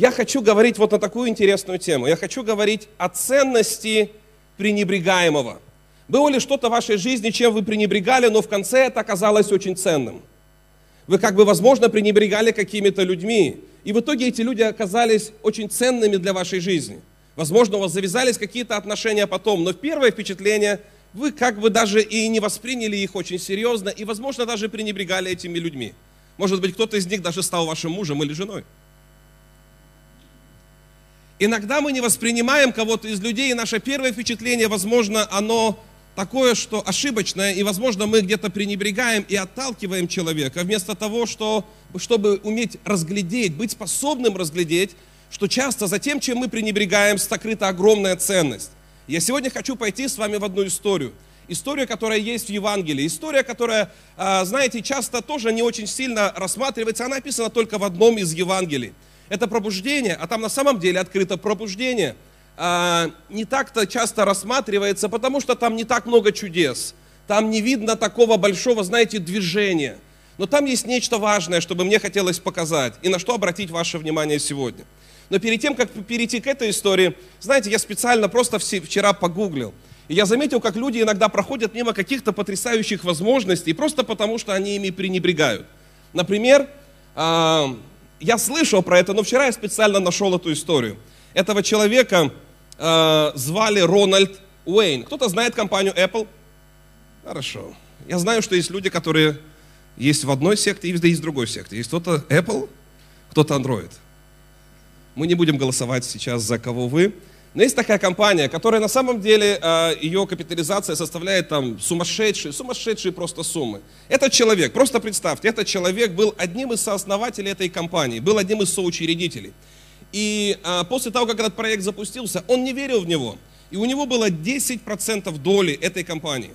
я хочу говорить вот на такую интересную тему. Я хочу говорить о ценности пренебрегаемого. Было ли что-то в вашей жизни, чем вы пренебрегали, но в конце это оказалось очень ценным? Вы как бы, возможно, пренебрегали какими-то людьми, и в итоге эти люди оказались очень ценными для вашей жизни. Возможно, у вас завязались какие-то отношения потом, но первое впечатление, вы как бы даже и не восприняли их очень серьезно, и, возможно, даже пренебрегали этими людьми. Может быть, кто-то из них даже стал вашим мужем или женой. Иногда мы не воспринимаем кого-то из людей, и наше первое впечатление, возможно, оно такое, что ошибочное, и, возможно, мы где-то пренебрегаем и отталкиваем человека, вместо того, что, чтобы уметь разглядеть, быть способным разглядеть, что часто за тем, чем мы пренебрегаем, сокрыта огромная ценность. Я сегодня хочу пойти с вами в одну историю. История, которая есть в Евангелии. История, которая, а, знаете, часто тоже не очень сильно рассматривается. Она описана только в одном из Евангелий это пробуждение, а там на самом деле открыто пробуждение, а, не так-то часто рассматривается, потому что там не так много чудес. Там не видно такого большого, знаете, движения. Но там есть нечто важное, чтобы мне хотелось показать, и на что обратить ваше внимание сегодня. Но перед тем, как перейти к этой истории, знаете, я специально просто вчера погуглил. И я заметил, как люди иногда проходят мимо каких-то потрясающих возможностей, просто потому что они ими пренебрегают. Например, а, я слышал про это, но вчера я специально нашел эту историю. Этого человека э, звали Рональд Уэйн. Кто-то знает компанию Apple? Хорошо. Я знаю, что есть люди, которые есть в одной секте и есть в другой секте. Есть кто-то Apple, кто-то Android. Мы не будем голосовать сейчас за кого вы. Но есть такая компания, которая на самом деле, э, ее капитализация составляет там сумасшедшие, сумасшедшие просто суммы. Этот человек, просто представьте, этот человек был одним из сооснователей этой компании, был одним из соучредителей. И э, после того, как этот проект запустился, он не верил в него. И у него было 10% доли этой компании,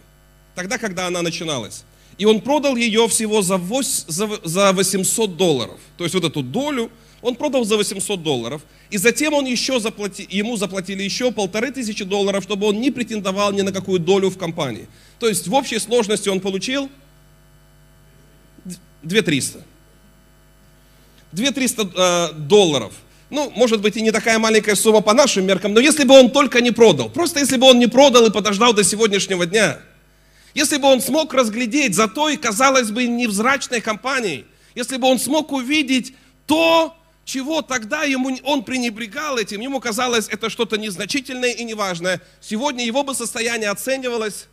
тогда, когда она начиналась. И он продал ее всего за 800 долларов. То есть вот эту долю он продал за 800 долларов, и затем он еще заплати, ему заплатили еще полторы тысячи долларов, чтобы он не претендовал ни на какую долю в компании. То есть в общей сложности он получил 2300. 2300 э, долларов. Ну, может быть, и не такая маленькая сумма по нашим меркам, но если бы он только не продал, просто если бы он не продал и подождал до сегодняшнего дня, если бы он смог разглядеть за той, казалось бы, невзрачной компанией, если бы он смог увидеть то, чего тогда ему, он пренебрегал этим, ему казалось это что-то незначительное и неважное. Сегодня его бы состояние оценивалось.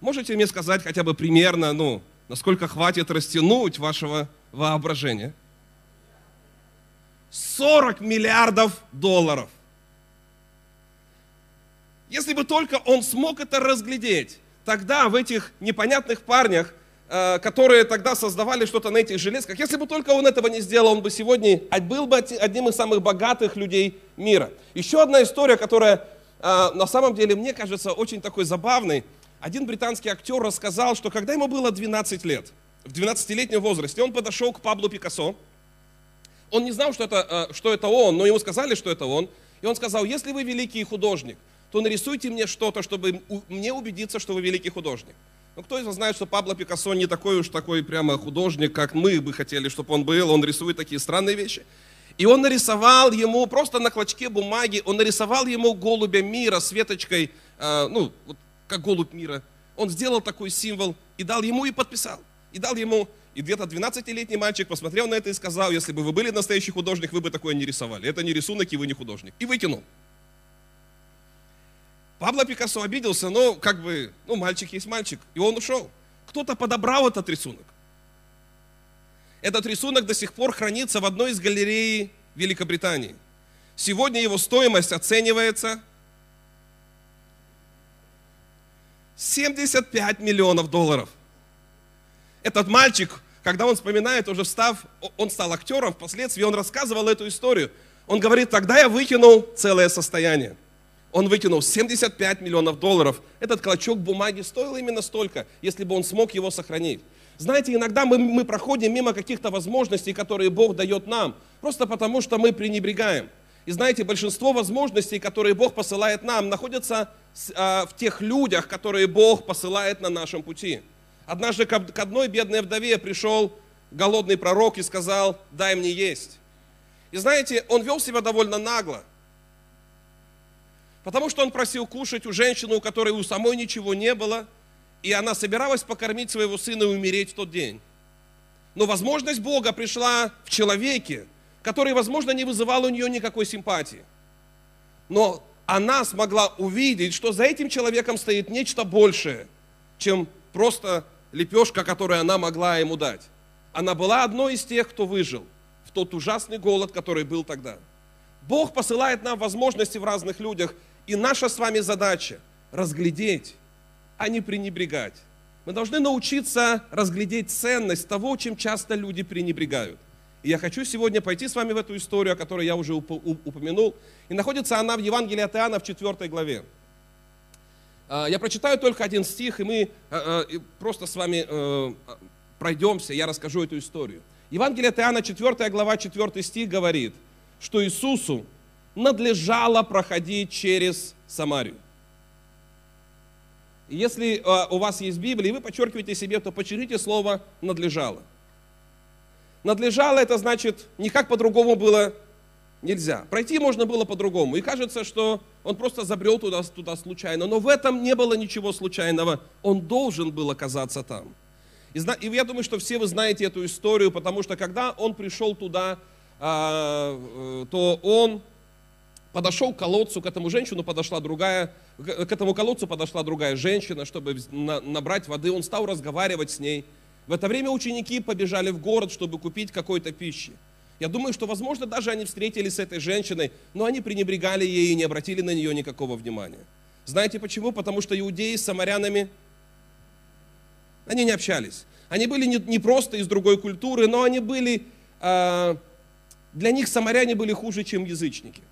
Можете мне сказать хотя бы примерно, ну, насколько хватит растянуть вашего воображения? 40 миллиардов долларов. Если бы только он смог это разглядеть, тогда в этих непонятных парнях которые тогда создавали что-то на этих железках. Если бы только он этого не сделал, он бы сегодня был бы одним из самых богатых людей мира. Еще одна история, которая э, на самом деле мне кажется очень такой забавной. Один британский актер рассказал, что когда ему было 12 лет, в 12-летнем возрасте, он подошел к Паблу Пикассо. Он не знал, что это, э, что это он, но ему сказали, что это он. И он сказал, если вы великий художник, то нарисуйте мне что-то, чтобы мне убедиться, что вы великий художник. Ну, кто из вас знает, что Пабло Пикассо не такой уж такой прямо художник, как мы бы хотели, чтобы он был. Он рисует такие странные вещи. И он нарисовал ему, просто на клочке бумаги, он нарисовал ему голубя мира с веточкой, э, ну, вот как голубь мира. Он сделал такой символ и дал ему и подписал. И дал ему, и где-то 12-летний мальчик посмотрел на это и сказал, если бы вы были настоящий художник, вы бы такое не рисовали. Это не рисунок, и вы не художник. И выкинул. Пабло Пикассо обиделся, но как бы, ну, мальчик есть мальчик, и он ушел. Кто-то подобрал этот рисунок. Этот рисунок до сих пор хранится в одной из галерей Великобритании. Сегодня его стоимость оценивается 75 миллионов долларов. Этот мальчик, когда он вспоминает, уже встав, он стал актером, впоследствии он рассказывал эту историю. Он говорит, тогда я выкинул целое состояние он выкинул 75 миллионов долларов. Этот клочок бумаги стоил именно столько, если бы он смог его сохранить. Знаете, иногда мы, мы проходим мимо каких-то возможностей, которые Бог дает нам, просто потому что мы пренебрегаем. И знаете, большинство возможностей, которые Бог посылает нам, находятся а, в тех людях, которые Бог посылает на нашем пути. Однажды к одной бедной вдове пришел голодный пророк и сказал, дай мне есть. И знаете, он вел себя довольно нагло. Потому что он просил кушать у женщины, у которой у самой ничего не было, и она собиралась покормить своего сына и умереть в тот день. Но возможность Бога пришла в человеке, который, возможно, не вызывал у нее никакой симпатии. Но она смогла увидеть, что за этим человеком стоит нечто большее, чем просто лепешка, которую она могла ему дать. Она была одной из тех, кто выжил в тот ужасный голод, который был тогда. Бог посылает нам возможности в разных людях, и наша с вами задача разглядеть, а не пренебрегать. Мы должны научиться разглядеть ценность того, чем часто люди пренебрегают. И я хочу сегодня пойти с вами в эту историю, о которой я уже упомянул. И находится она в Евангелии от Иоанна в 4 главе. А, я прочитаю только один стих, и мы а, а, просто с вами э, пройдемся, я расскажу эту историю. Евангелие от Иоанна, 4 глава, 4 стих говорит, что Иисусу надлежало проходить через Самарию. Если у вас есть Библия, и вы подчеркиваете себе, то подчеркните слово «надлежало». Надлежало это значит, никак по-другому было нельзя. Пройти можно было по-другому. И кажется, что он просто забрел туда, туда случайно. Но в этом не было ничего случайного. Он должен был оказаться там. И, и я думаю, что все вы знаете эту историю, потому что когда он пришел туда, а, э, то он подошел к колодцу, к этому женщину подошла другая, к этому колодцу подошла другая женщина, чтобы набрать воды. Он стал разговаривать с ней. В это время ученики побежали в город, чтобы купить какой-то пищи. Я думаю, что, возможно, даже они встретились с этой женщиной, но они пренебрегали ей и не обратили на нее никакого внимания. Знаете почему? Потому что иудеи с самарянами, они не общались. Они были не, просто из другой культуры, но они были, э, для них самаряне были хуже, чем язычники.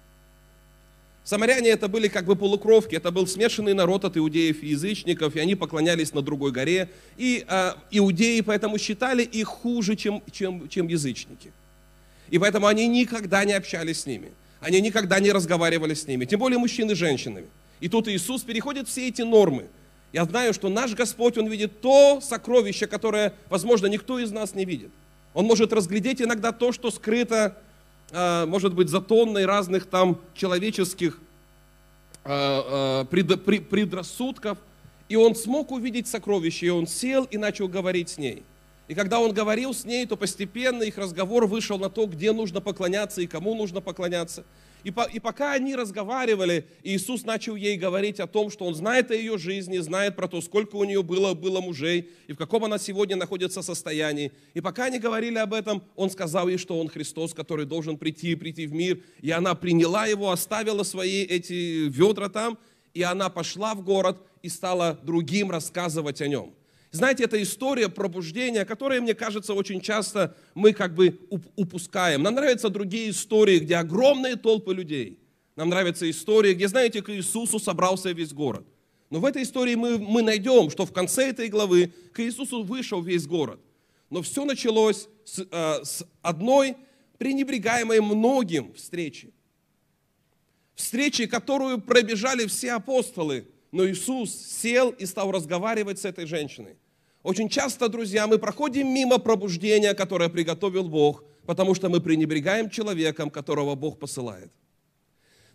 Самаряне это были как бы полукровки, это был смешанный народ от иудеев и язычников, и они поклонялись на другой горе. И э, иудеи поэтому считали их хуже, чем, чем, чем язычники. И поэтому они никогда не общались с ними. Они никогда не разговаривали с ними, тем более мужчины с женщинами. И тут Иисус переходит все эти нормы. Я знаю, что наш Господь, Он видит то сокровище, которое, возможно, никто из нас не видит. Он может разглядеть иногда то, что скрыто может быть, за тонной разных там человеческих а, а, предрассудков. И он смог увидеть сокровище, и он сел и начал говорить с ней. И когда он говорил с ней, то постепенно их разговор вышел на то, где нужно поклоняться и кому нужно поклоняться. И, по, и пока они разговаривали, Иисус начал ей говорить о том, что Он знает о ее жизни, знает про то, сколько у нее было, было мужей, и в каком она сегодня находится состоянии. И пока они говорили об этом, Он сказал ей, что Он Христос, который должен прийти и прийти в мир. И она приняла Его, оставила свои эти ведра там, и она пошла в город и стала другим рассказывать о Нем. Знаете, это история пробуждения, которая, мне кажется, очень часто мы как бы упускаем. Нам нравятся другие истории, где огромные толпы людей. Нам нравятся истории, где, знаете, к Иисусу собрался весь город. Но в этой истории мы, мы найдем, что в конце этой главы к Иисусу вышел весь город. Но все началось с, э, с одной пренебрегаемой многим встречи. Встречи, которую пробежали все апостолы, но Иисус сел и стал разговаривать с этой женщиной. Очень часто, друзья, мы проходим мимо пробуждения, которое приготовил Бог, потому что мы пренебрегаем человеком, которого Бог посылает.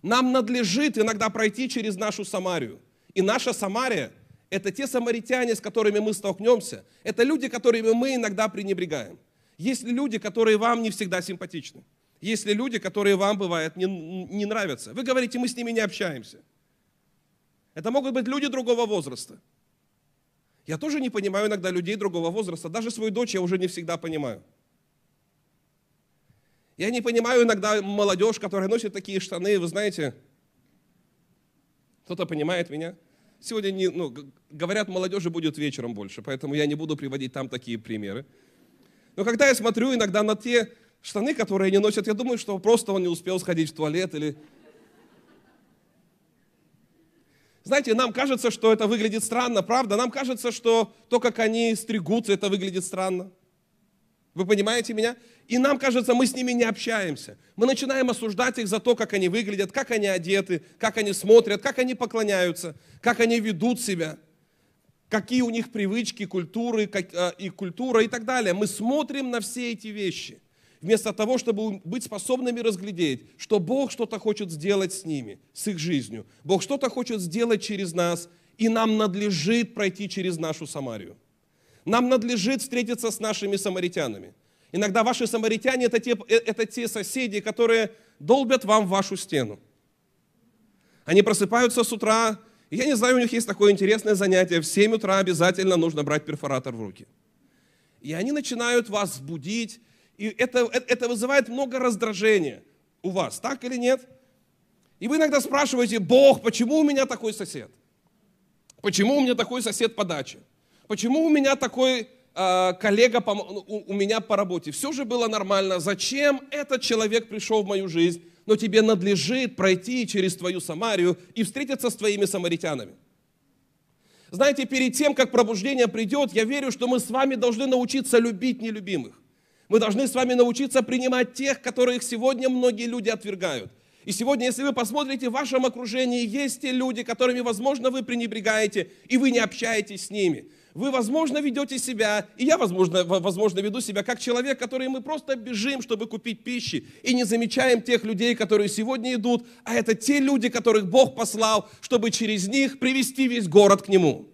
Нам надлежит иногда пройти через нашу Самарию. И наша Самария – это те самаритяне, с которыми мы столкнемся. Это люди, которыми мы иногда пренебрегаем. Есть ли люди, которые вам не всегда симпатичны? Есть ли люди, которые вам, бывает, не, не нравятся? Вы говорите, мы с ними не общаемся. Это могут быть люди другого возраста. Я тоже не понимаю иногда людей другого возраста. Даже свою дочь я уже не всегда понимаю. Я не понимаю иногда молодежь, которая носит такие штаны, вы знаете, кто-то понимает меня? Сегодня не, ну, говорят, молодежи будет вечером больше, поэтому я не буду приводить там такие примеры. Но когда я смотрю иногда на те штаны, которые они носят, я думаю, что просто он не успел сходить в туалет или Знаете, нам кажется, что это выглядит странно, правда? Нам кажется, что то, как они стригутся, это выглядит странно. Вы понимаете меня? И нам кажется, мы с ними не общаемся. Мы начинаем осуждать их за то, как они выглядят, как они одеты, как они смотрят, как они поклоняются, как они ведут себя, какие у них привычки, культуры как, э, и культура и так далее. Мы смотрим на все эти вещи. Вместо того, чтобы быть способными разглядеть, что Бог что-то хочет сделать с ними, с их жизнью. Бог что-то хочет сделать через нас, и нам надлежит пройти через нашу Самарию. Нам надлежит встретиться с нашими самаритянами. Иногда ваши самаритяне это те, э, это те соседи, которые долбят вам вашу стену. Они просыпаются с утра, я не знаю, у них есть такое интересное занятие, в 7 утра обязательно нужно брать перфоратор в руки. И они начинают вас будить, и это, э, это вызывает много раздражения у вас, так или нет? И вы иногда спрашиваете, Бог, почему у меня такой сосед? Почему у меня такой сосед по даче? Почему у меня такой э, коллега по, у, у меня по работе? Все же было нормально. Зачем этот человек пришел в мою жизнь? Но тебе надлежит пройти через твою Самарию и встретиться с твоими самаритянами. Знаете, перед тем, как пробуждение придет, я верю, что мы с вами должны научиться любить нелюбимых. Мы должны с вами научиться принимать тех, которых сегодня многие люди отвергают. И сегодня, если вы посмотрите, в вашем окружении есть те люди, которыми, возможно, вы пренебрегаете, и вы не общаетесь с ними. Вы, возможно, ведете себя, и я, возможно, возможно, веду себя как человек, который мы просто бежим, чтобы купить пищи, и не замечаем тех людей, которые сегодня идут, а это те люди, которых Бог послал, чтобы через них привести весь город к Нему.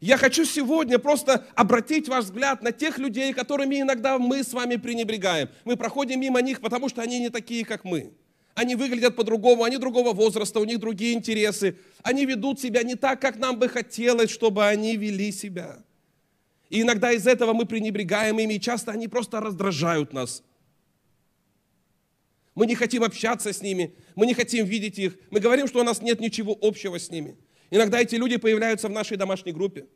Я хочу сегодня просто обратить ваш взгляд на тех людей, которыми иногда мы с вами пренебрегаем. Мы проходим мимо них, потому что они не такие, как мы. Они выглядят по-другому, они другого возраста, у них другие интересы. Они ведут себя не так, как нам бы хотелось, чтобы они вели себя. И иногда из этого мы пренебрегаем ими, и часто они просто раздражают нас. Мы не хотим общаться с ними, мы не хотим видеть их, мы говорим, что у нас нет ничего общего с ними. Иногда эти люди появляются в нашей домашней группе.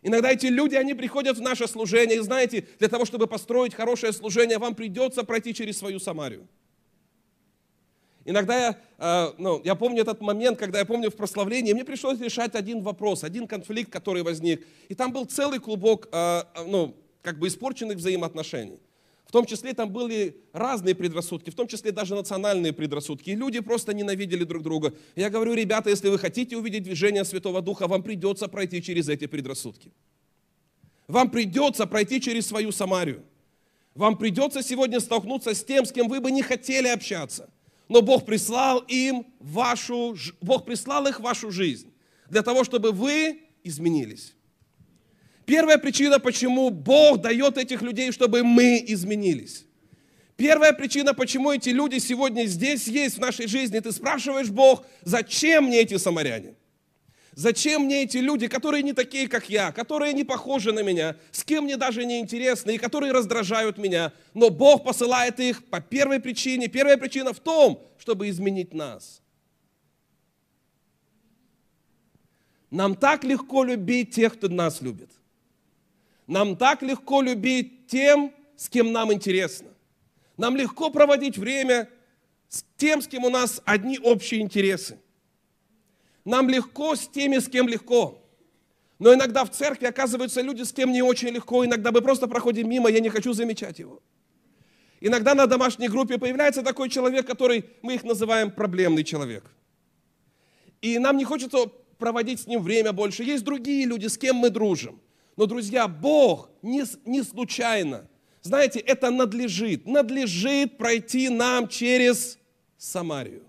Иногда эти люди, они приходят в наше служение, и знаете, для того, чтобы построить хорошее служение, вам придется пройти через свою Самарию. Иногда я, э, ну, я помню этот момент, когда я помню в прославлении, мне пришлось решать один вопрос, один конфликт, который возник. И там был целый клубок, э, ну, как бы испорченных взаимоотношений. В том числе там были разные предрассудки, в том числе даже национальные предрассудки. И люди просто ненавидели друг друга. Я говорю, ребята, если вы хотите увидеть движение Святого Духа, вам придется пройти через эти предрассудки. Вам придется пройти через свою Самарию. Вам придется сегодня столкнуться с тем, с кем вы бы не хотели общаться. Но Бог прислал им вашу, Бог прислал их вашу жизнь для того, чтобы вы изменились. Первая причина, почему Бог дает этих людей, чтобы мы изменились. Первая причина, почему эти люди сегодня здесь есть в нашей жизни. Ты спрашиваешь Бог, зачем мне эти самаряне? Зачем мне эти люди, которые не такие, как я, которые не похожи на меня, с кем мне даже не интересны и которые раздражают меня? Но Бог посылает их по первой причине. Первая причина в том, чтобы изменить нас. Нам так легко любить тех, кто нас любит. Нам так легко любить тем, с кем нам интересно. Нам легко проводить время с тем, с кем у нас одни общие интересы. Нам легко с теми, с кем легко. Но иногда в церкви оказываются люди, с кем не очень легко. Иногда мы просто проходим мимо, я не хочу замечать его. Иногда на домашней группе появляется такой человек, который, мы их называем проблемный человек. И нам не хочется проводить с ним время больше. Есть другие люди, с кем мы дружим. Но, друзья, Бог не, не случайно. Знаете, это надлежит. Надлежит пройти нам через Самарию.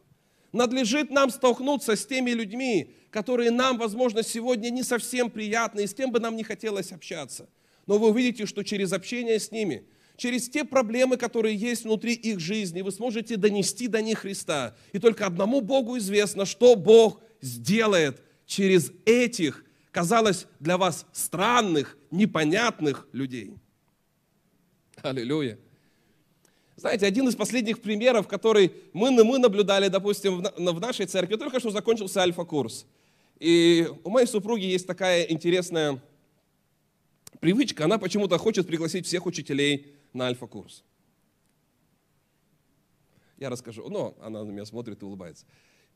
Надлежит нам столкнуться с теми людьми, которые нам, возможно, сегодня не совсем приятны, и с кем бы нам не хотелось общаться. Но вы увидите, что через общение с ними, через те проблемы, которые есть внутри их жизни, вы сможете донести до них Христа. И только одному Богу известно, что Бог сделает через этих казалось для вас странных, непонятных людей. Аллилуйя. Знаете, один из последних примеров, который мы, мы наблюдали, допустим, в нашей церкви, только что закончился альфа-курс. И у моей супруги есть такая интересная привычка, она почему-то хочет пригласить всех учителей на альфа-курс. Я расскажу, но она на меня смотрит и улыбается.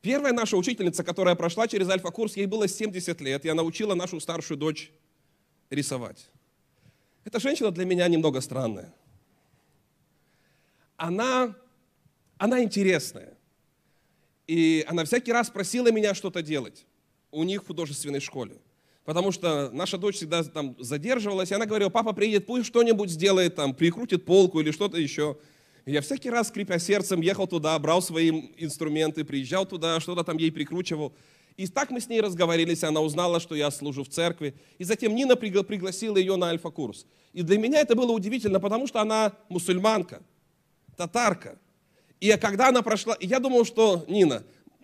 Первая наша учительница, которая прошла через альфа-курс, ей было 70 лет, и она учила нашу старшую дочь рисовать. Эта женщина для меня немного странная. Она, она интересная. И она всякий раз просила меня что-то делать у них в художественной школе. потому что наша дочь всегда там задерживалась, и она говорила, папа приедет, пусть что-нибудь сделает, там, прикрутит полку или что-то еще. Я всякий раз, скрипя сердцем, ехал туда, брал свои инструменты, приезжал туда, что-то там ей прикручивал. И так мы с ней разговорились, она узнала, что я служу в церкви. И затем Нина пригласила ее на альфа-курс. И для меня это было удивительно, потому что она мусульманка, татарка. И когда она прошла, я думал, что Нина,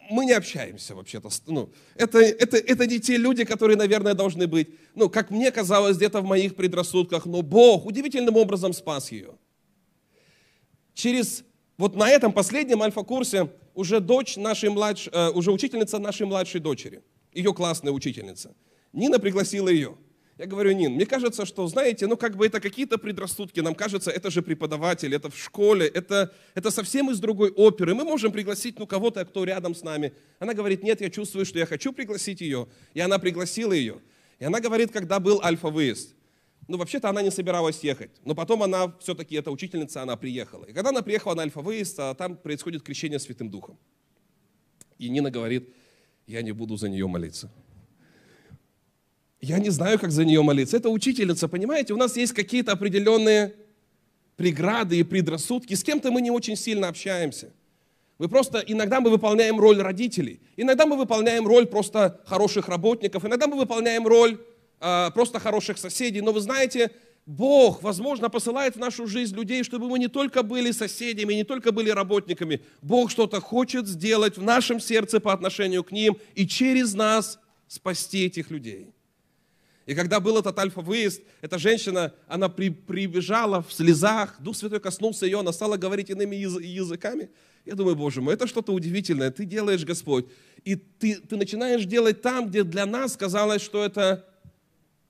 мы не общаемся вообще-то. Ну, это, это, это не те люди, которые, наверное, должны быть. Ну, как мне казалось, где-то в моих предрассудках. Но Бог удивительным образом спас ее. Через вот на этом последнем альфа-курсе уже дочь нашей младш, э, уже учительница нашей младшей дочери, ее классная учительница. Нина пригласила ее. Я говорю, Нин, мне кажется, что, знаете, ну как бы это какие-то предрассудки, нам кажется, это же преподаватель, это в школе, это, это совсем из другой оперы, мы можем пригласить ну кого-то, кто рядом с нами. Она говорит, нет, я чувствую, что я хочу пригласить ее, и она пригласила ее. И она говорит, когда был альфа-выезд, ну, вообще-то она не собиралась ехать, но потом она, все-таки эта учительница, она приехала. И когда она приехала на альфа-выезд, а там происходит крещение Святым Духом. И Нина говорит, я не буду за нее молиться. Я не знаю, как за нее молиться. Это учительница, понимаете? У нас есть какие-то определенные преграды и предрассудки. С кем-то мы не очень сильно общаемся. Мы просто, иногда мы выполняем роль родителей, иногда мы выполняем роль просто хороших работников, иногда мы выполняем роль просто хороших соседей. Но вы знаете, Бог, возможно, посылает в нашу жизнь людей, чтобы мы не только были соседями, не только были работниками. Бог что-то хочет сделать в нашем сердце по отношению к ним и через нас спасти этих людей. И когда был этот альфа-выезд, эта женщина, она при, прибежала в слезах, Дух Святой коснулся ее, она стала говорить иными языками. Я думаю, Боже мой, это что-то удивительное. Ты делаешь, Господь. И ты, ты начинаешь делать там, где для нас казалось, что это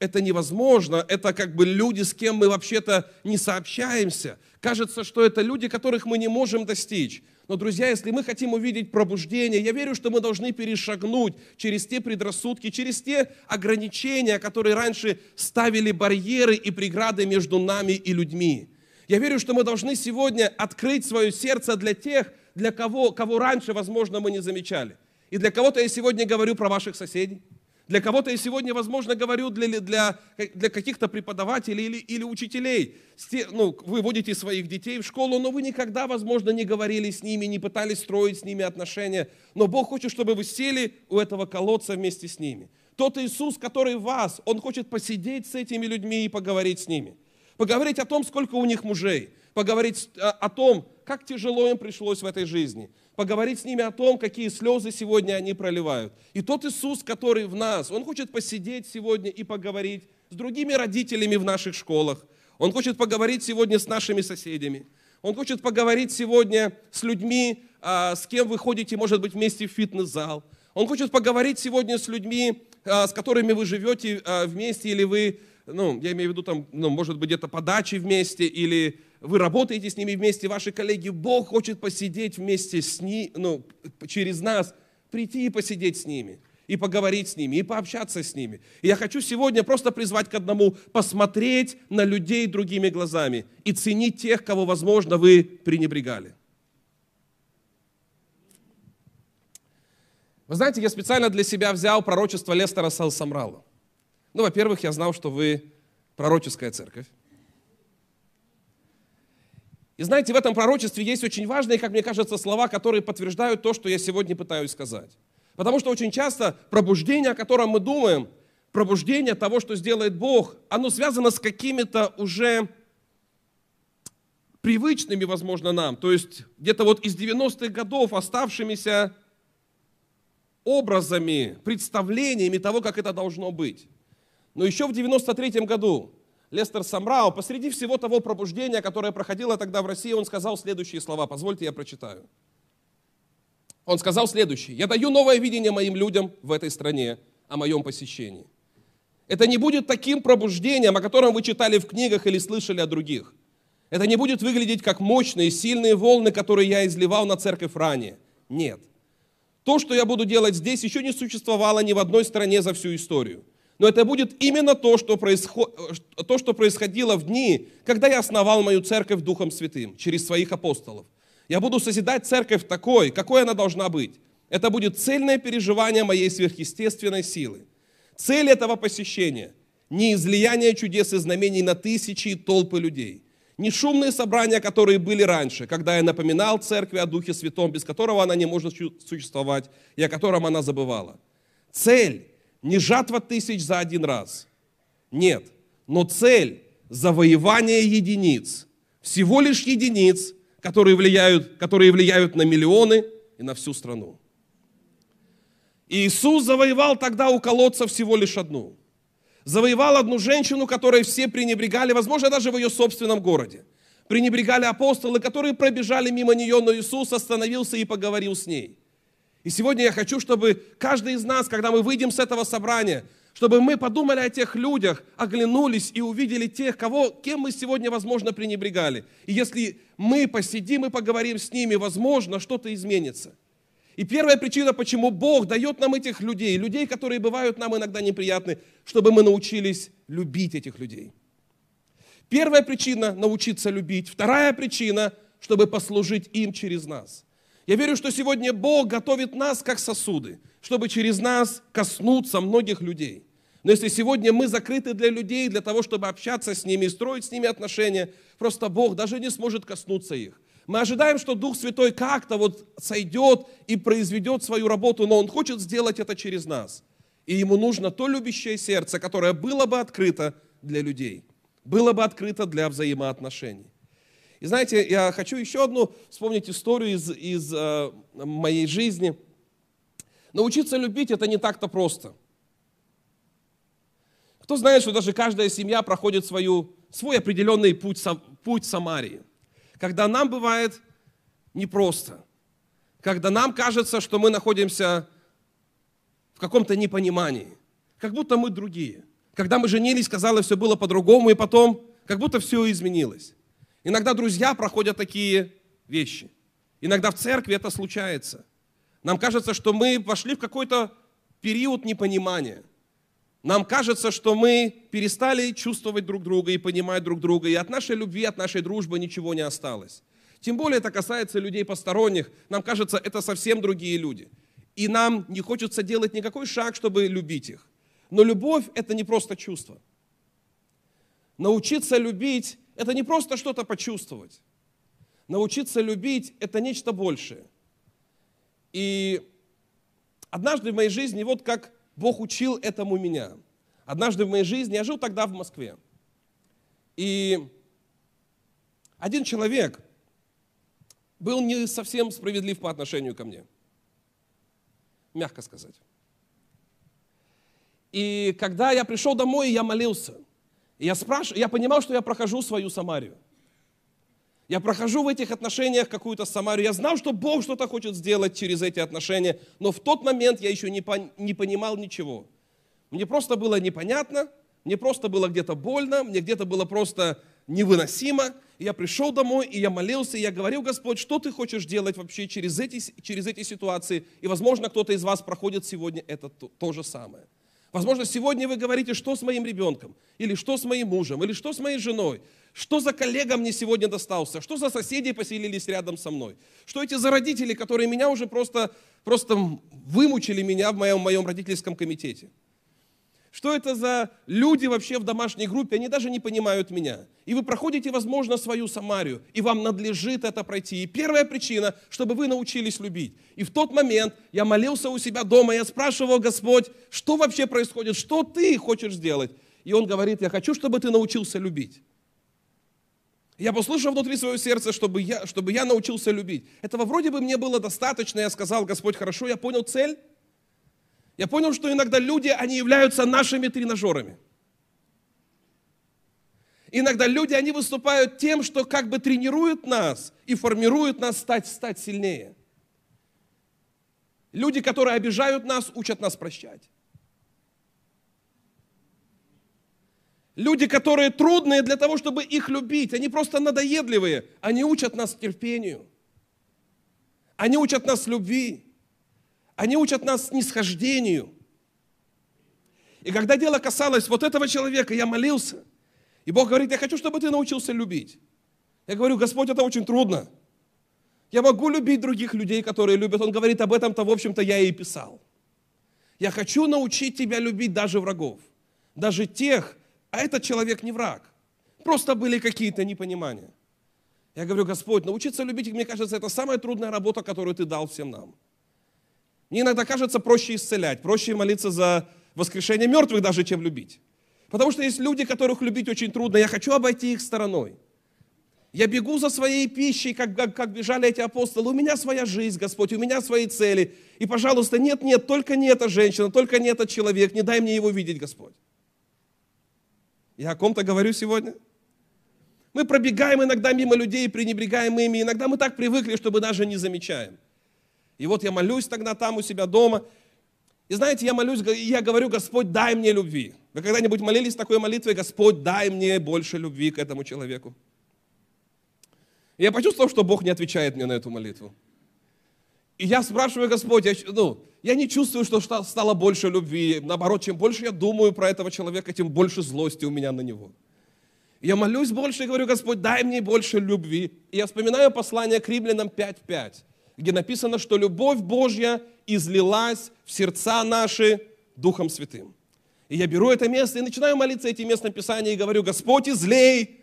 это невозможно, это как бы люди, с кем мы вообще-то не сообщаемся. Кажется, что это люди, которых мы не можем достичь. Но, друзья, если мы хотим увидеть пробуждение, я верю, что мы должны перешагнуть через те предрассудки, через те ограничения, которые раньше ставили барьеры и преграды между нами и людьми. Я верю, что мы должны сегодня открыть свое сердце для тех, для кого, кого раньше, возможно, мы не замечали. И для кого-то я сегодня говорю про ваших соседей, для кого-то я сегодня, возможно, говорю для, для, для каких-то преподавателей или, или учителей. Ну, вы водите своих детей в школу, но вы никогда, возможно, не говорили с ними, не пытались строить с ними отношения. Но Бог хочет, чтобы вы сели у этого колодца вместе с ними. Тот Иисус, который в вас, Он хочет посидеть с этими людьми и поговорить с ними. Поговорить о том, сколько у них мужей. Поговорить о том, как тяжело им пришлось в этой жизни поговорить с ними о том, какие слезы сегодня они проливают. И тот Иисус, который в нас, Он хочет посидеть сегодня и поговорить с другими родителями в наших школах. Он хочет поговорить сегодня с нашими соседями. Он хочет поговорить сегодня с людьми, а, с кем вы ходите, может быть, вместе в фитнес-зал. Он хочет поговорить сегодня с людьми, а, с которыми вы живете а, вместе, или вы, ну, я имею в виду, там, ну, может быть, где-то по даче вместе, или вы работаете с ними вместе, ваши коллеги, Бог хочет посидеть вместе с ними, ну, через нас, прийти и посидеть с ними, и поговорить с ними, и пообщаться с ними. И я хочу сегодня просто призвать к одному, посмотреть на людей другими глазами и ценить тех, кого, возможно, вы пренебрегали. Вы знаете, я специально для себя взял пророчество Лестера Салсамрала. Ну, во-первых, я знал, что вы пророческая церковь. И знаете, в этом пророчестве есть очень важные, как мне кажется, слова, которые подтверждают то, что я сегодня пытаюсь сказать. Потому что очень часто пробуждение, о котором мы думаем, пробуждение того, что сделает Бог, оно связано с какими-то уже привычными, возможно, нам, то есть где-то вот из 90-х годов оставшимися образами, представлениями того, как это должно быть. Но еще в 93-м году Лестер Самрау, посреди всего того пробуждения, которое проходило тогда в России, он сказал следующие слова. Позвольте, я прочитаю. Он сказал следующее. «Я даю новое видение моим людям в этой стране о моем посещении. Это не будет таким пробуждением, о котором вы читали в книгах или слышали о других. Это не будет выглядеть как мощные, сильные волны, которые я изливал на церковь ранее. Нет. То, что я буду делать здесь, еще не существовало ни в одной стране за всю историю. Но это будет именно то что, происход... то, что происходило в дни, когда я основал мою церковь Духом Святым через своих апостолов. Я буду созидать церковь такой, какой она должна быть. Это будет цельное переживание моей сверхъестественной силы. Цель этого посещения – не излияние чудес и знамений на тысячи и толпы людей, не шумные собрания, которые были раньше, когда я напоминал церкви о Духе Святом, без которого она не может существовать, и о котором она забывала. Цель – не жатва тысяч за один раз. Нет, но цель – завоевание единиц. Всего лишь единиц, которые влияют, которые влияют на миллионы и на всю страну. Иисус завоевал тогда у колодца всего лишь одну. Завоевал одну женщину, которой все пренебрегали, возможно, даже в ее собственном городе. Пренебрегали апостолы, которые пробежали мимо нее, но Иисус остановился и поговорил с ней. И сегодня я хочу, чтобы каждый из нас, когда мы выйдем с этого собрания, чтобы мы подумали о тех людях, оглянулись и увидели тех, кого, кем мы сегодня, возможно, пренебрегали. И если мы посидим и поговорим с ними, возможно, что-то изменится. И первая причина, почему Бог дает нам этих людей, людей, которые бывают нам иногда неприятны, чтобы мы научились любить этих людей. Первая причина – научиться любить. Вторая причина – чтобы послужить им через нас. Я верю, что сегодня Бог готовит нас как сосуды, чтобы через нас коснуться многих людей. Но если сегодня мы закрыты для людей, для того, чтобы общаться с ними и строить с ними отношения, просто Бог даже не сможет коснуться их. Мы ожидаем, что Дух Святой как-то вот сойдет и произведет свою работу, но Он хочет сделать это через нас. И Ему нужно то любящее сердце, которое было бы открыто для людей, было бы открыто для взаимоотношений. И знаете, я хочу еще одну вспомнить историю из, из э, моей жизни. Научиться любить это не так-то просто. Кто знает, что даже каждая семья проходит свою, свой определенный путь, путь Самарии когда нам бывает непросто, когда нам кажется, что мы находимся в каком-то непонимании, как будто мы другие. Когда мы женились, казалось, все было по-другому, и потом как будто все изменилось. Иногда друзья проходят такие вещи. Иногда в церкви это случается. Нам кажется, что мы вошли в какой-то период непонимания – нам кажется, что мы перестали чувствовать друг друга и понимать друг друга, и от нашей любви, от нашей дружбы ничего не осталось. Тем более это касается людей посторонних. Нам кажется, это совсем другие люди. И нам не хочется делать никакой шаг, чтобы любить их. Но любовь – это не просто чувство. Научиться любить – это не просто что-то почувствовать. Научиться любить – это нечто большее. И однажды в моей жизни, вот как Бог учил этому меня. Однажды в моей жизни, я жил тогда в Москве. И один человек был не совсем справедлив по отношению ко мне. Мягко сказать. И когда я пришел домой, я молился. И я, спрашиваю, я понимал, что я прохожу свою Самарию. Я прохожу в этих отношениях какую-то Самарию. Я знал, что Бог что-то хочет сделать через эти отношения, но в тот момент я еще не, пон, не понимал ничего. Мне просто было непонятно, мне просто было где-то больно, мне где-то было просто невыносимо. Я пришел домой, и я молился, и я говорил, Господь, что ты хочешь делать вообще через эти, через эти ситуации? И, возможно, кто-то из вас проходит сегодня это то, то же самое. Возможно, сегодня вы говорите, что с моим ребенком, или что с моим мужем, или что с моей женой, что за коллега мне сегодня достался, что за соседи поселились рядом со мной, что эти за родители, которые меня уже просто, просто вымучили меня в моем, моем родительском комитете. Что это за люди вообще в домашней группе? Они даже не понимают меня. И вы проходите, возможно, свою Самарию, и вам надлежит это пройти. И первая причина, чтобы вы научились любить. И в тот момент я молился у себя дома, я спрашивал, Господь, что вообще происходит, что ты хочешь сделать? И он говорит, я хочу, чтобы ты научился любить. Я послушал внутри своего сердца, чтобы я, чтобы я научился любить. Этого вроде бы мне было достаточно. Я сказал, Господь, хорошо, я понял цель. Я понял, что иногда люди, они являются нашими тренажерами. Иногда люди, они выступают тем, что как бы тренируют нас и формируют нас стать, стать сильнее. Люди, которые обижают нас, учат нас прощать. Люди, которые трудные для того, чтобы их любить, они просто надоедливые. Они учат нас терпению. Они учат нас любви. Они учат нас нисхождению. И когда дело касалось вот этого человека, я молился. И Бог говорит, я хочу, чтобы ты научился любить. Я говорю, Господь, это очень трудно. Я могу любить других людей, которые любят. Он говорит, об этом-то, в общем-то, я и писал. Я хочу научить тебя любить даже врагов, даже тех, а этот человек не враг. Просто были какие-то непонимания. Я говорю, Господь, научиться любить мне кажется, это самая трудная работа, которую Ты дал всем нам. Мне иногда кажется проще исцелять, проще молиться за воскрешение мертвых даже, чем любить. Потому что есть люди, которых любить очень трудно. Я хочу обойти их стороной. Я бегу за своей пищей, как, как, как бежали эти апостолы. У меня своя жизнь, Господь, у меня свои цели. И, пожалуйста, нет, нет, только не эта женщина, только не этот человек. Не дай мне его видеть, Господь. Я о ком-то говорю сегодня? Мы пробегаем иногда мимо людей, пренебрегаем ими. Иногда мы так привыкли, чтобы даже не замечаем. И вот я молюсь тогда там у себя дома. И знаете, я молюсь, я говорю, Господь, дай мне любви. Вы когда-нибудь молились такой молитвой, Господь, дай мне больше любви к этому человеку? И я почувствовал, что Бог не отвечает мне на эту молитву. И я спрашиваю, Господь, я, ну, я не чувствую, что стало больше любви. Наоборот, чем больше я думаю про этого человека, тем больше злости у меня на него. Я молюсь больше и говорю, Господь, дай мне больше любви. И я вспоминаю послание к римлянам 5.5, где написано, что любовь Божья излилась в сердца наши Духом Святым. И я беру это место и начинаю молиться этим местом Писания и говорю, Господь, излей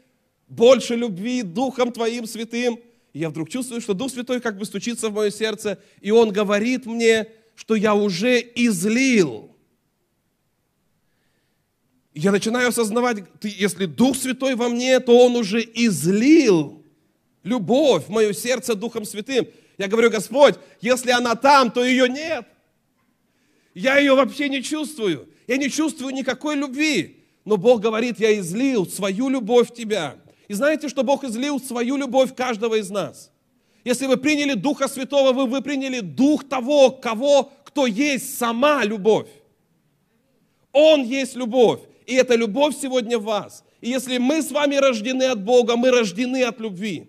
больше любви Духом Твоим Святым. И я вдруг чувствую, что Дух Святой как бы стучится в мое сердце, и Он говорит мне, что я уже излил я начинаю осознавать, если Дух Святой во мне, то Он уже излил любовь в мое сердце Духом Святым. Я говорю, Господь, если она там, то ее нет. Я ее вообще не чувствую. Я не чувствую никакой любви. Но Бог говорит, я излил свою любовь в тебя. И знаете, что Бог излил свою любовь каждого из нас? Если вы приняли Духа Святого, вы, вы приняли Дух того, кого, кто есть сама любовь. Он есть любовь. И эта любовь сегодня в вас. И если мы с вами рождены от Бога, мы рождены от любви.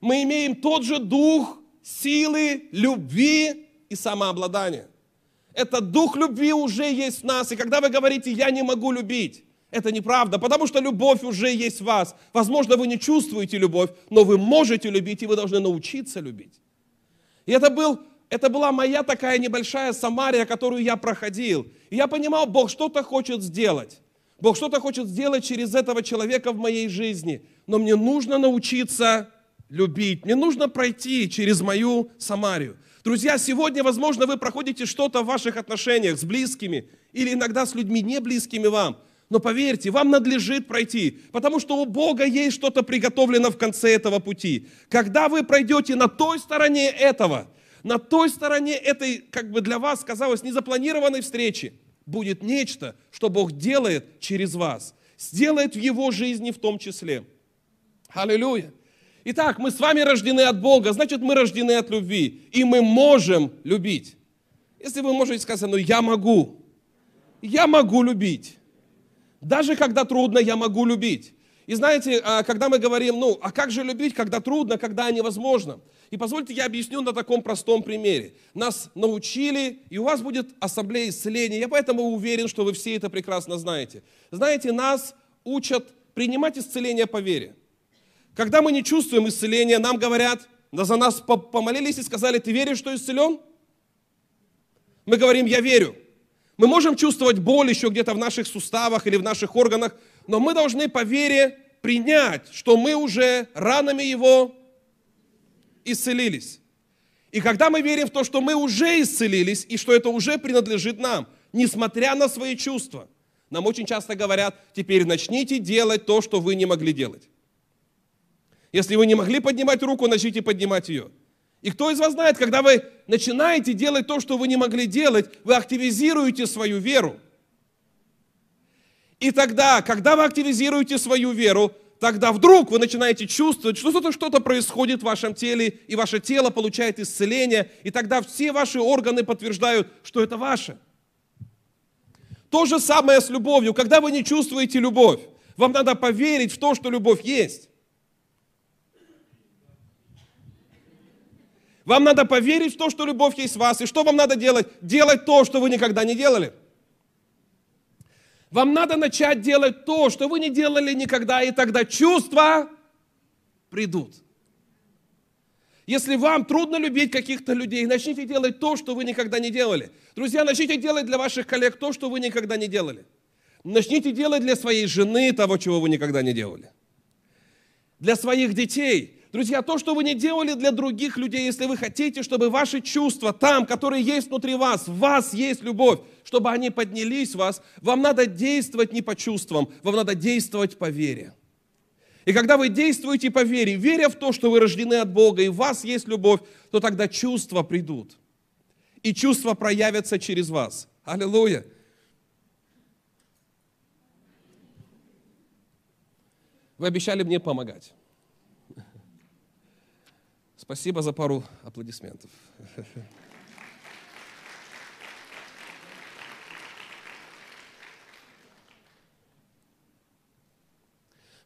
Мы имеем тот же дух силы, любви и самообладания. Этот дух любви уже есть в нас. И когда вы говорите, я не могу любить, это неправда, потому что любовь уже есть в вас. Возможно, вы не чувствуете любовь, но вы можете любить, и вы должны научиться любить. И это был это была моя такая небольшая Самария, которую я проходил. И я понимал, Бог что-то хочет сделать. Бог что-то хочет сделать через этого человека в моей жизни. Но мне нужно научиться любить. Мне нужно пройти через мою Самарию. Друзья, сегодня, возможно, вы проходите что-то в ваших отношениях с близкими или иногда с людьми не близкими вам. Но поверьте, вам надлежит пройти, потому что у Бога есть что-то приготовлено в конце этого пути. Когда вы пройдете на той стороне этого – на той стороне этой, как бы для вас казалось, незапланированной встречи будет нечто, что Бог делает через вас, сделает в его жизни в том числе. Аллилуйя. Итак, мы с вами рождены от Бога, значит, мы рождены от любви, и мы можем любить. Если вы можете сказать, ну я могу, я могу любить. Даже когда трудно, я могу любить. И знаете, а, когда мы говорим, ну, а как же любить, когда трудно, когда невозможно? И позвольте, я объясню на таком простом примере. Нас научили, и у вас будет ассамблея исцеления. Я поэтому уверен, что вы все это прекрасно знаете. Знаете, нас учат принимать исцеление по вере. Когда мы не чувствуем исцеления, нам говорят, да за нас помолились и сказали, ты веришь, что исцелен? Мы говорим, я верю. Мы можем чувствовать боль еще где-то в наших суставах или в наших органах, но мы должны по вере принять, что мы уже ранами Его исцелились. И когда мы верим в то, что мы уже исцелились и что это уже принадлежит нам, несмотря на свои чувства, нам очень часто говорят, теперь начните делать то, что вы не могли делать. Если вы не могли поднимать руку, начните поднимать ее. И кто из вас знает, когда вы начинаете делать то, что вы не могли делать, вы активизируете свою веру. И тогда, когда вы активизируете свою веру, тогда вдруг вы начинаете чувствовать, что что-то что происходит в вашем теле, и ваше тело получает исцеление, и тогда все ваши органы подтверждают, что это ваше. То же самое с любовью. Когда вы не чувствуете любовь, вам надо поверить в то, что любовь есть. Вам надо поверить в то, что любовь есть в вас. И что вам надо делать? Делать то, что вы никогда не делали. Вам надо начать делать то, что вы не делали никогда, и тогда чувства придут. Если вам трудно любить каких-то людей, начните делать то, что вы никогда не делали. Друзья, начните делать для ваших коллег то, что вы никогда не делали. Начните делать для своей жены того, чего вы никогда не делали. Для своих детей. Друзья, то, что вы не делали для других людей, если вы хотите, чтобы ваши чувства там, которые есть внутри вас, в вас есть любовь, чтобы они поднялись в вас, вам надо действовать не по чувствам, вам надо действовать по вере. И когда вы действуете по вере, веря в то, что вы рождены от Бога и в вас есть любовь, то тогда чувства придут. И чувства проявятся через вас. Аллилуйя. Вы обещали мне помогать. Спасибо за пару аплодисментов.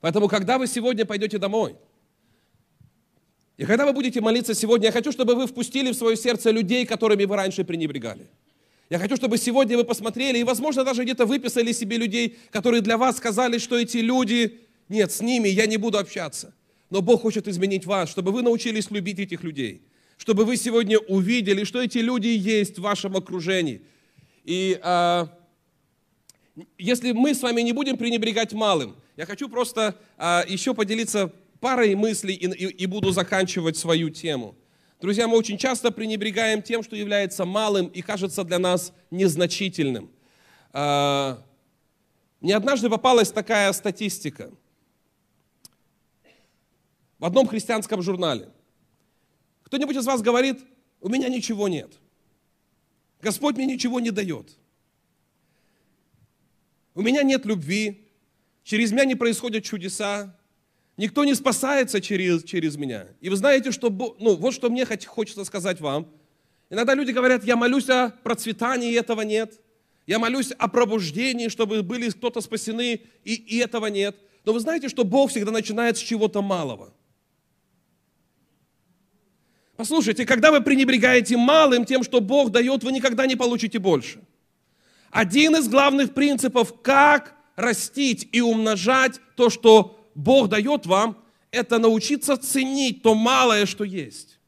Поэтому, когда вы сегодня пойдете домой, и когда вы будете молиться сегодня, я хочу, чтобы вы впустили в свое сердце людей, которыми вы раньше пренебрегали. Я хочу, чтобы сегодня вы посмотрели и, возможно, даже где-то выписали себе людей, которые для вас сказали, что эти люди, нет, с ними я не буду общаться. Но Бог хочет изменить вас, чтобы вы научились любить этих людей, чтобы вы сегодня увидели, что эти люди есть в вашем окружении. И а, если мы с вами не будем пренебрегать малым, я хочу просто а, еще поделиться парой мыслей и, и, и буду заканчивать свою тему. Друзья, мы очень часто пренебрегаем тем, что является малым и кажется для нас незначительным. А, мне однажды попалась такая статистика в одном христианском журнале. Кто-нибудь из вас говорит, у меня ничего нет. Господь мне ничего не дает. У меня нет любви, Через меня не происходят чудеса. Никто не спасается через, через меня. И вы знаете, что, ну, вот что мне хочется сказать вам. Иногда люди говорят, я молюсь о процветании, этого нет. Я молюсь о пробуждении, чтобы были кто-то спасены, и, и этого нет. Но вы знаете, что Бог всегда начинает с чего-то малого. Послушайте, когда вы пренебрегаете малым тем, что Бог дает, вы никогда не получите больше. Один из главных принципов, как растить и умножать то, что Бог дает вам, это научиться ценить то малое, что есть.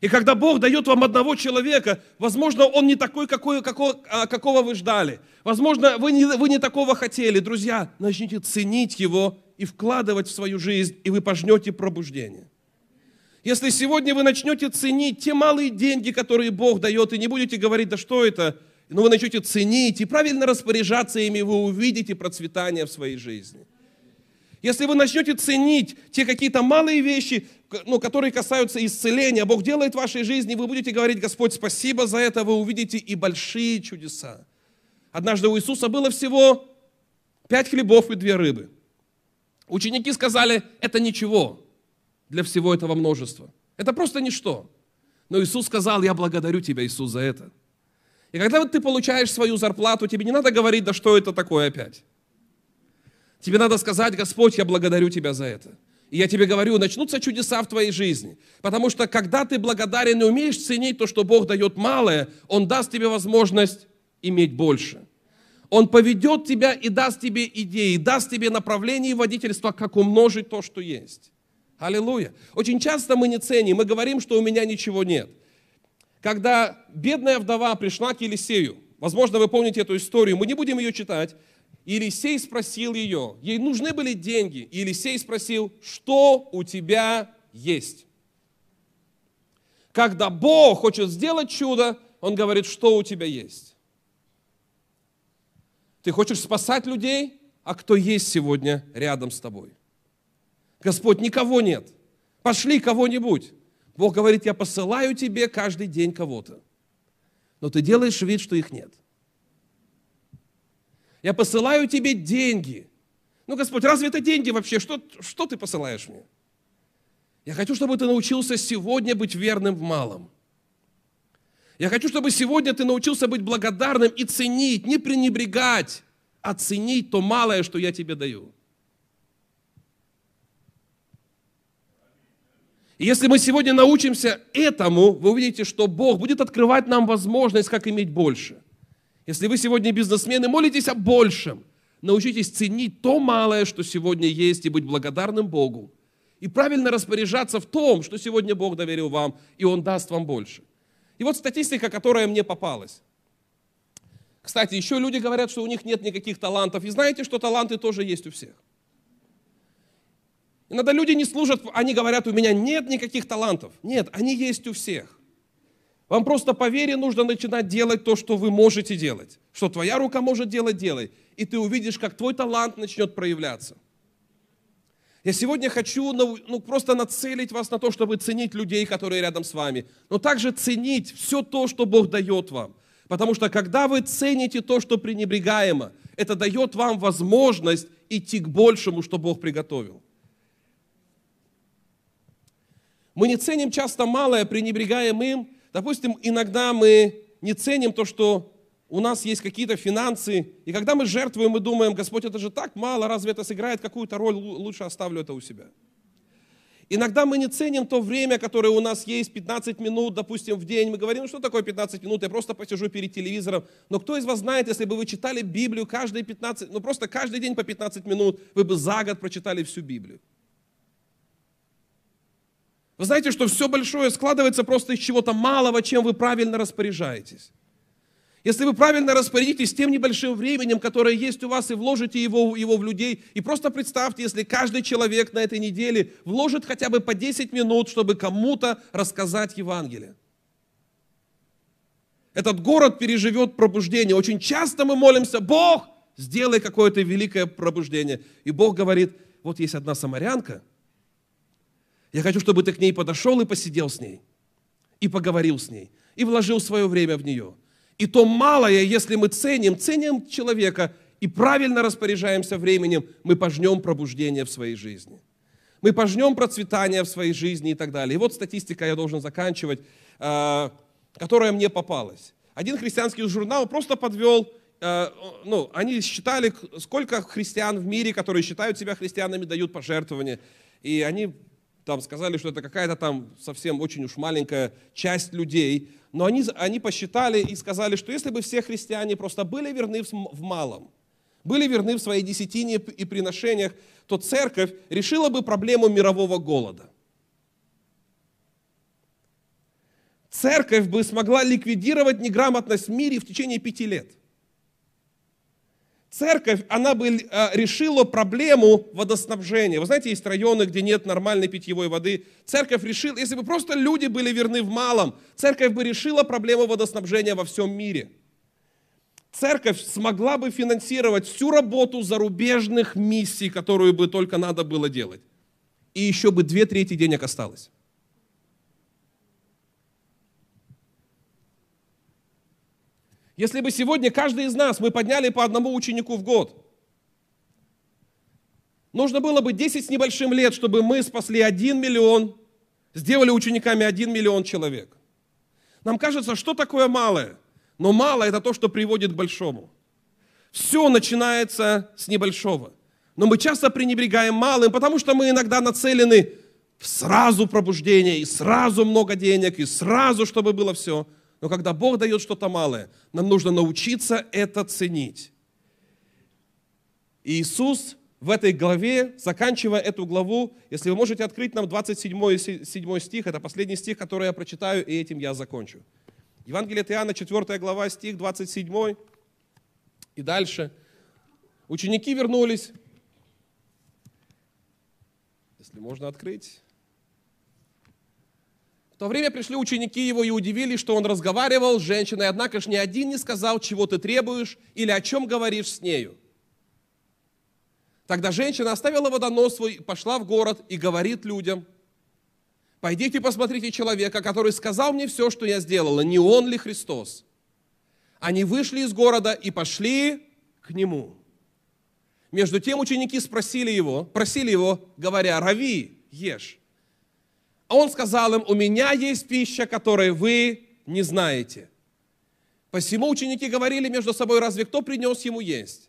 И когда Бог дает вам одного человека, возможно, он не такой, какой, какого, а, какого вы ждали. Возможно, вы не, вы не такого хотели. Друзья, начните ценить его и вкладывать в свою жизнь, и вы пожнете пробуждение. Если сегодня вы начнете ценить те малые деньги, которые Бог дает, и не будете говорить, да что это, но вы начнете ценить и правильно распоряжаться ими, вы увидите процветание в своей жизни. Если вы начнете ценить те какие-то малые вещи, ну, которые касаются исцеления, Бог делает в вашей жизни, вы будете говорить, Господь, спасибо за это, вы увидите и большие чудеса. Однажды у Иисуса было всего пять хлебов и две рыбы. Ученики сказали, это ничего для всего этого множества. Это просто ничто. Но Иисус сказал, я благодарю тебя, Иисус, за это. И когда вот ты получаешь свою зарплату, тебе не надо говорить, да что это такое опять. Тебе надо сказать, Господь, я благодарю Тебя за это. И я тебе говорю, начнутся чудеса в твоей жизни. Потому что когда ты благодарен и умеешь ценить то, что Бог дает малое, Он даст тебе возможность иметь больше. Он поведет тебя и даст тебе идеи, даст тебе направление и водительство, как умножить то, что есть. Аллилуйя. Очень часто мы не ценим, мы говорим, что у меня ничего нет – когда бедная вдова пришла к Елисею, возможно, вы помните эту историю, мы не будем ее читать, Елисей спросил ее, ей нужны были деньги, и Елисей спросил, что у тебя есть? Когда Бог хочет сделать чудо, Он говорит, что у тебя есть? Ты хочешь спасать людей, а кто есть сегодня рядом с тобой? Господь, никого нет. Пошли кого-нибудь. Бог говорит, я посылаю тебе каждый день кого-то. Но ты делаешь вид, что их нет. Я посылаю тебе деньги. Ну, Господь, разве это деньги вообще? Что, что ты посылаешь мне? Я хочу, чтобы ты научился сегодня быть верным в малом. Я хочу, чтобы сегодня ты научился быть благодарным и ценить, не пренебрегать, а ценить то малое, что я тебе даю. И если мы сегодня научимся этому, вы увидите, что Бог будет открывать нам возможность, как иметь больше. Если вы сегодня бизнесмены, молитесь о большем. Научитесь ценить то малое, что сегодня есть, и быть благодарным Богу. и правильно распоряжаться в том, что сегодня Бог доверил вам, и Он даст вам больше. И вот статистика, которая мне попалась. Кстати, еще люди говорят, что у них нет никаких талантов. И знаете, что таланты тоже есть у всех. Иногда люди не служат, они говорят, у меня нет никаких талантов. Нет, они есть у всех. Вам просто по вере нужно начинать делать то, что вы можете делать. Что твоя рука может делать, делай. И ты увидишь, как твой талант начнет проявляться. Я сегодня хочу ну, просто нацелить вас на то, чтобы ценить людей, которые рядом с вами, но также ценить все то, что Бог дает вам. Потому что когда вы цените то, что пренебрегаемо, это дает вам возможность идти к большему, что Бог приготовил. Мы не ценим часто малое, пренебрегаем им. Допустим, иногда мы не ценим то, что у нас есть какие-то финансы, и когда мы жертвуем, мы думаем, Господь, это же так мало, разве это сыграет какую-то роль, лучше оставлю это у себя. Иногда мы не ценим то время, которое у нас есть, 15 минут, допустим, в день. Мы говорим, ну что такое 15 минут, я просто посижу перед телевизором. Но кто из вас знает, если бы вы читали Библию каждые 15, ну просто каждый день по 15 минут, вы бы за год прочитали всю Библию. Вы знаете, что все большое складывается просто из чего-то малого, чем вы правильно распоряжаетесь. Если вы правильно распорядитесь тем небольшим временем, которое есть у вас, и вложите его, его в людей, и просто представьте, если каждый человек на этой неделе вложит хотя бы по 10 минут, чтобы кому-то рассказать Евангелие. Этот город переживет пробуждение. Очень часто мы молимся, Бог, сделай какое-то великое пробуждение. И Бог говорит, вот есть одна самарянка, я хочу, чтобы ты к ней подошел и посидел с ней, и поговорил с ней, и вложил свое время в нее – и то малое, если мы ценим, ценим человека и правильно распоряжаемся временем, мы пожнем пробуждение в своей жизни. Мы пожнем процветание в своей жизни и так далее. И вот статистика, я должен заканчивать, а, которая мне попалась. Один христианский журнал просто подвел, а, ну, они считали, сколько христиан в мире, которые считают себя христианами, дают пожертвования. И они там сказали, что это какая-то там совсем очень уж маленькая часть людей, но они, они посчитали и сказали, что если бы все христиане просто были верны в малом, были верны в своей десятине и приношениях, то церковь решила бы проблему мирового голода. Церковь бы смогла ликвидировать неграмотность в мире в течение пяти лет – Церковь, она бы э, решила проблему водоснабжения. Вы знаете, есть районы, где нет нормальной питьевой воды. Церковь решила, если бы просто люди были верны в малом, церковь бы решила проблему водоснабжения во всем мире. Церковь смогла бы финансировать всю работу зарубежных миссий, которую бы только надо было делать. И еще бы две трети денег осталось. Если бы сегодня каждый из нас, мы подняли по одному ученику в год, нужно было бы 10 с небольшим лет, чтобы мы спасли 1 миллион, сделали учениками 1 миллион человек. Нам кажется, что такое малое? Но малое – это то, что приводит к большому. Все начинается с небольшого. Но мы часто пренебрегаем малым, потому что мы иногда нацелены в сразу пробуждение, и сразу много денег, и сразу, чтобы было все – но когда Бог дает что-то малое, нам нужно научиться это ценить. И Иисус в этой главе, заканчивая эту главу, если вы можете открыть нам 27 7 стих, это последний стих, который я прочитаю, и этим я закончу. Евангелие от Иоанна, 4 глава, стих 27 и дальше. Ученики вернулись. Если можно открыть. В то время пришли ученики его и удивились, что он разговаривал с женщиной, однако же ни один не сказал, чего ты требуешь или о чем говоришь с нею. Тогда женщина оставила водонос свой, пошла в город и говорит людям, пойдите посмотрите человека, который сказал мне все, что я сделала, не он ли Христос? Они вышли из города и пошли к нему. Между тем ученики спросили его, просили его, говоря, рави, ешь. А он сказал им, у меня есть пища, которой вы не знаете. Посему ученики говорили между собой, разве кто принес ему есть?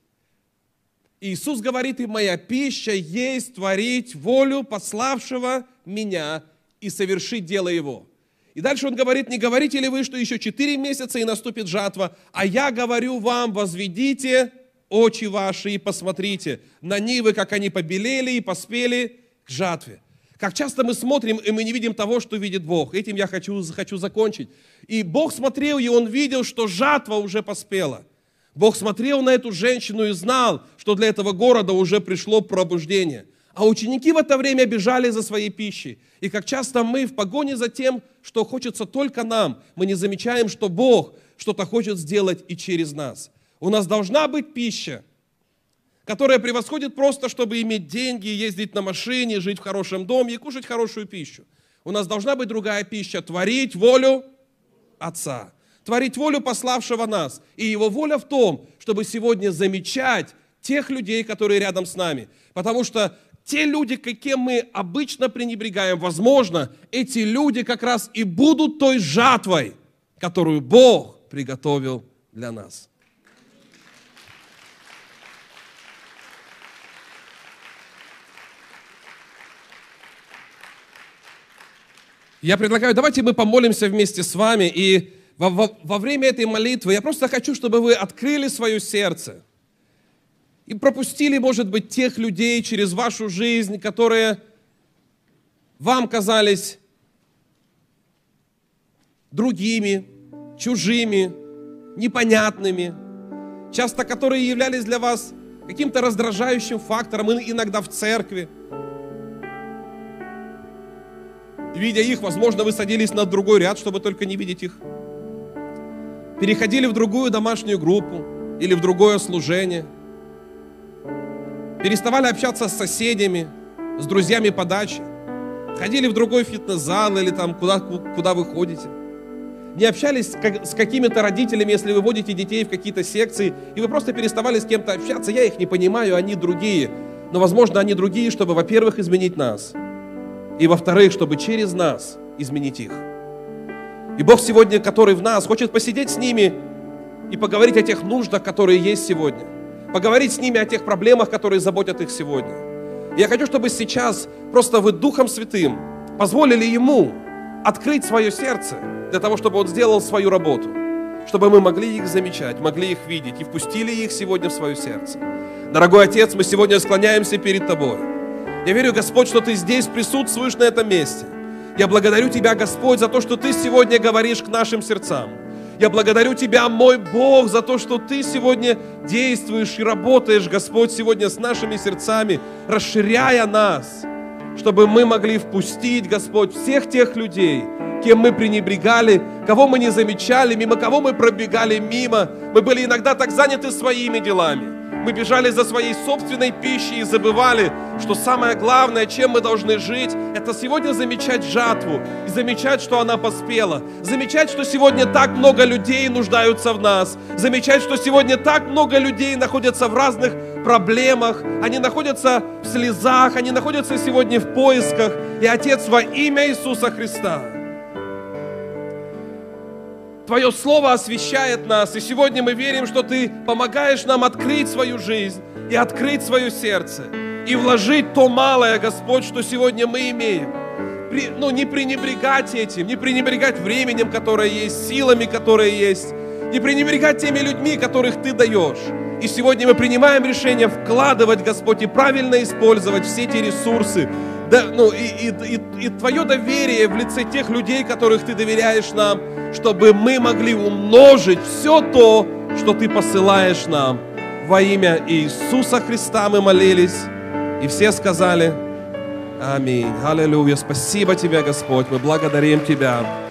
Иисус говорит им, моя пища есть творить волю пославшего меня и совершить дело его. И дальше он говорит, не говорите ли вы, что еще четыре месяца и наступит жатва, а я говорю вам, возведите очи ваши и посмотрите на нивы, как они побелели и поспели к жатве. Как часто мы смотрим, и мы не видим того, что видит Бог. Этим я хочу, хочу закончить. И Бог смотрел, и Он видел, что жатва уже поспела. Бог смотрел на эту женщину и знал, что для этого города уже пришло пробуждение. А ученики в это время бежали за своей пищей. И как часто мы в погоне за тем, что хочется только нам, мы не замечаем, что Бог что-то хочет сделать и через нас. У нас должна быть пища, которая превосходит просто, чтобы иметь деньги, ездить на машине, жить в хорошем доме и кушать хорошую пищу. У нас должна быть другая пища – творить волю Отца, творить волю пославшего нас. И его воля в том, чтобы сегодня замечать тех людей, которые рядом с нами. Потому что те люди, каким мы обычно пренебрегаем, возможно, эти люди как раз и будут той жатвой, которую Бог приготовил для нас. Я предлагаю, давайте мы помолимся вместе с вами, и во, во, во время этой молитвы я просто хочу, чтобы вы открыли свое сердце и пропустили, может быть, тех людей через вашу жизнь, которые вам казались другими, чужими, непонятными, часто которые являлись для вас каким-то раздражающим фактором, иногда в церкви. Видя их, возможно, вы садились на другой ряд, чтобы только не видеть их. Переходили в другую домашнюю группу или в другое служение. Переставали общаться с соседями, с друзьями по даче. Ходили в другой фитнес-зал или там куда, куда вы ходите. Не общались с какими-то родителями, если вы водите детей в какие-то секции, и вы просто переставали с кем-то общаться. Я их не понимаю, они другие. Но, возможно, они другие, чтобы, во-первых, изменить нас – и во-вторых, чтобы через нас изменить их. И Бог сегодня, который в нас, хочет посидеть с ними и поговорить о тех нуждах, которые есть сегодня. Поговорить с ними о тех проблемах, которые заботят их сегодня. И я хочу, чтобы сейчас просто вы Духом Святым позволили Ему открыть свое сердце для того, чтобы Он сделал свою работу. Чтобы мы могли их замечать, могли их видеть и впустили их сегодня в свое сердце. Дорогой Отец, мы сегодня склоняемся перед Тобой. Я верю, Господь, что Ты здесь присутствуешь на этом месте. Я благодарю Тебя, Господь, за то, что Ты сегодня говоришь к нашим сердцам. Я благодарю Тебя, мой Бог, за то, что Ты сегодня действуешь и работаешь, Господь, сегодня с нашими сердцами, расширяя нас, чтобы мы могли впустить, Господь, всех тех людей, кем мы пренебрегали, кого мы не замечали, мимо кого мы пробегали мимо. Мы были иногда так заняты своими делами. Мы бежали за своей собственной пищей и забывали, что самое главное, чем мы должны жить, это сегодня замечать жатву и замечать, что она поспела. Замечать, что сегодня так много людей нуждаются в нас. Замечать, что сегодня так много людей находятся в разных проблемах. Они находятся в слезах, они находятся сегодня в поисках. И Отец во имя Иисуса Христа – Твое Слово освещает нас, и сегодня мы верим, что Ты помогаешь нам открыть свою жизнь и открыть свое сердце, и вложить то малое, Господь, что сегодня мы имеем. При, ну, не пренебрегать этим, не пренебрегать временем, которое есть, силами, которые есть, не пренебрегать теми людьми, которых Ты даешь. И сегодня мы принимаем решение вкладывать, Господь, и правильно использовать все эти ресурсы, да, ну, и, и, и, и Твое доверие в лице тех людей, которых Ты доверяешь нам – чтобы мы могли умножить все то, что Ты посылаешь нам. Во имя Иисуса Христа мы молились, и все сказали Аминь. Аллилуйя. Спасибо Тебе, Господь. Мы благодарим Тебя.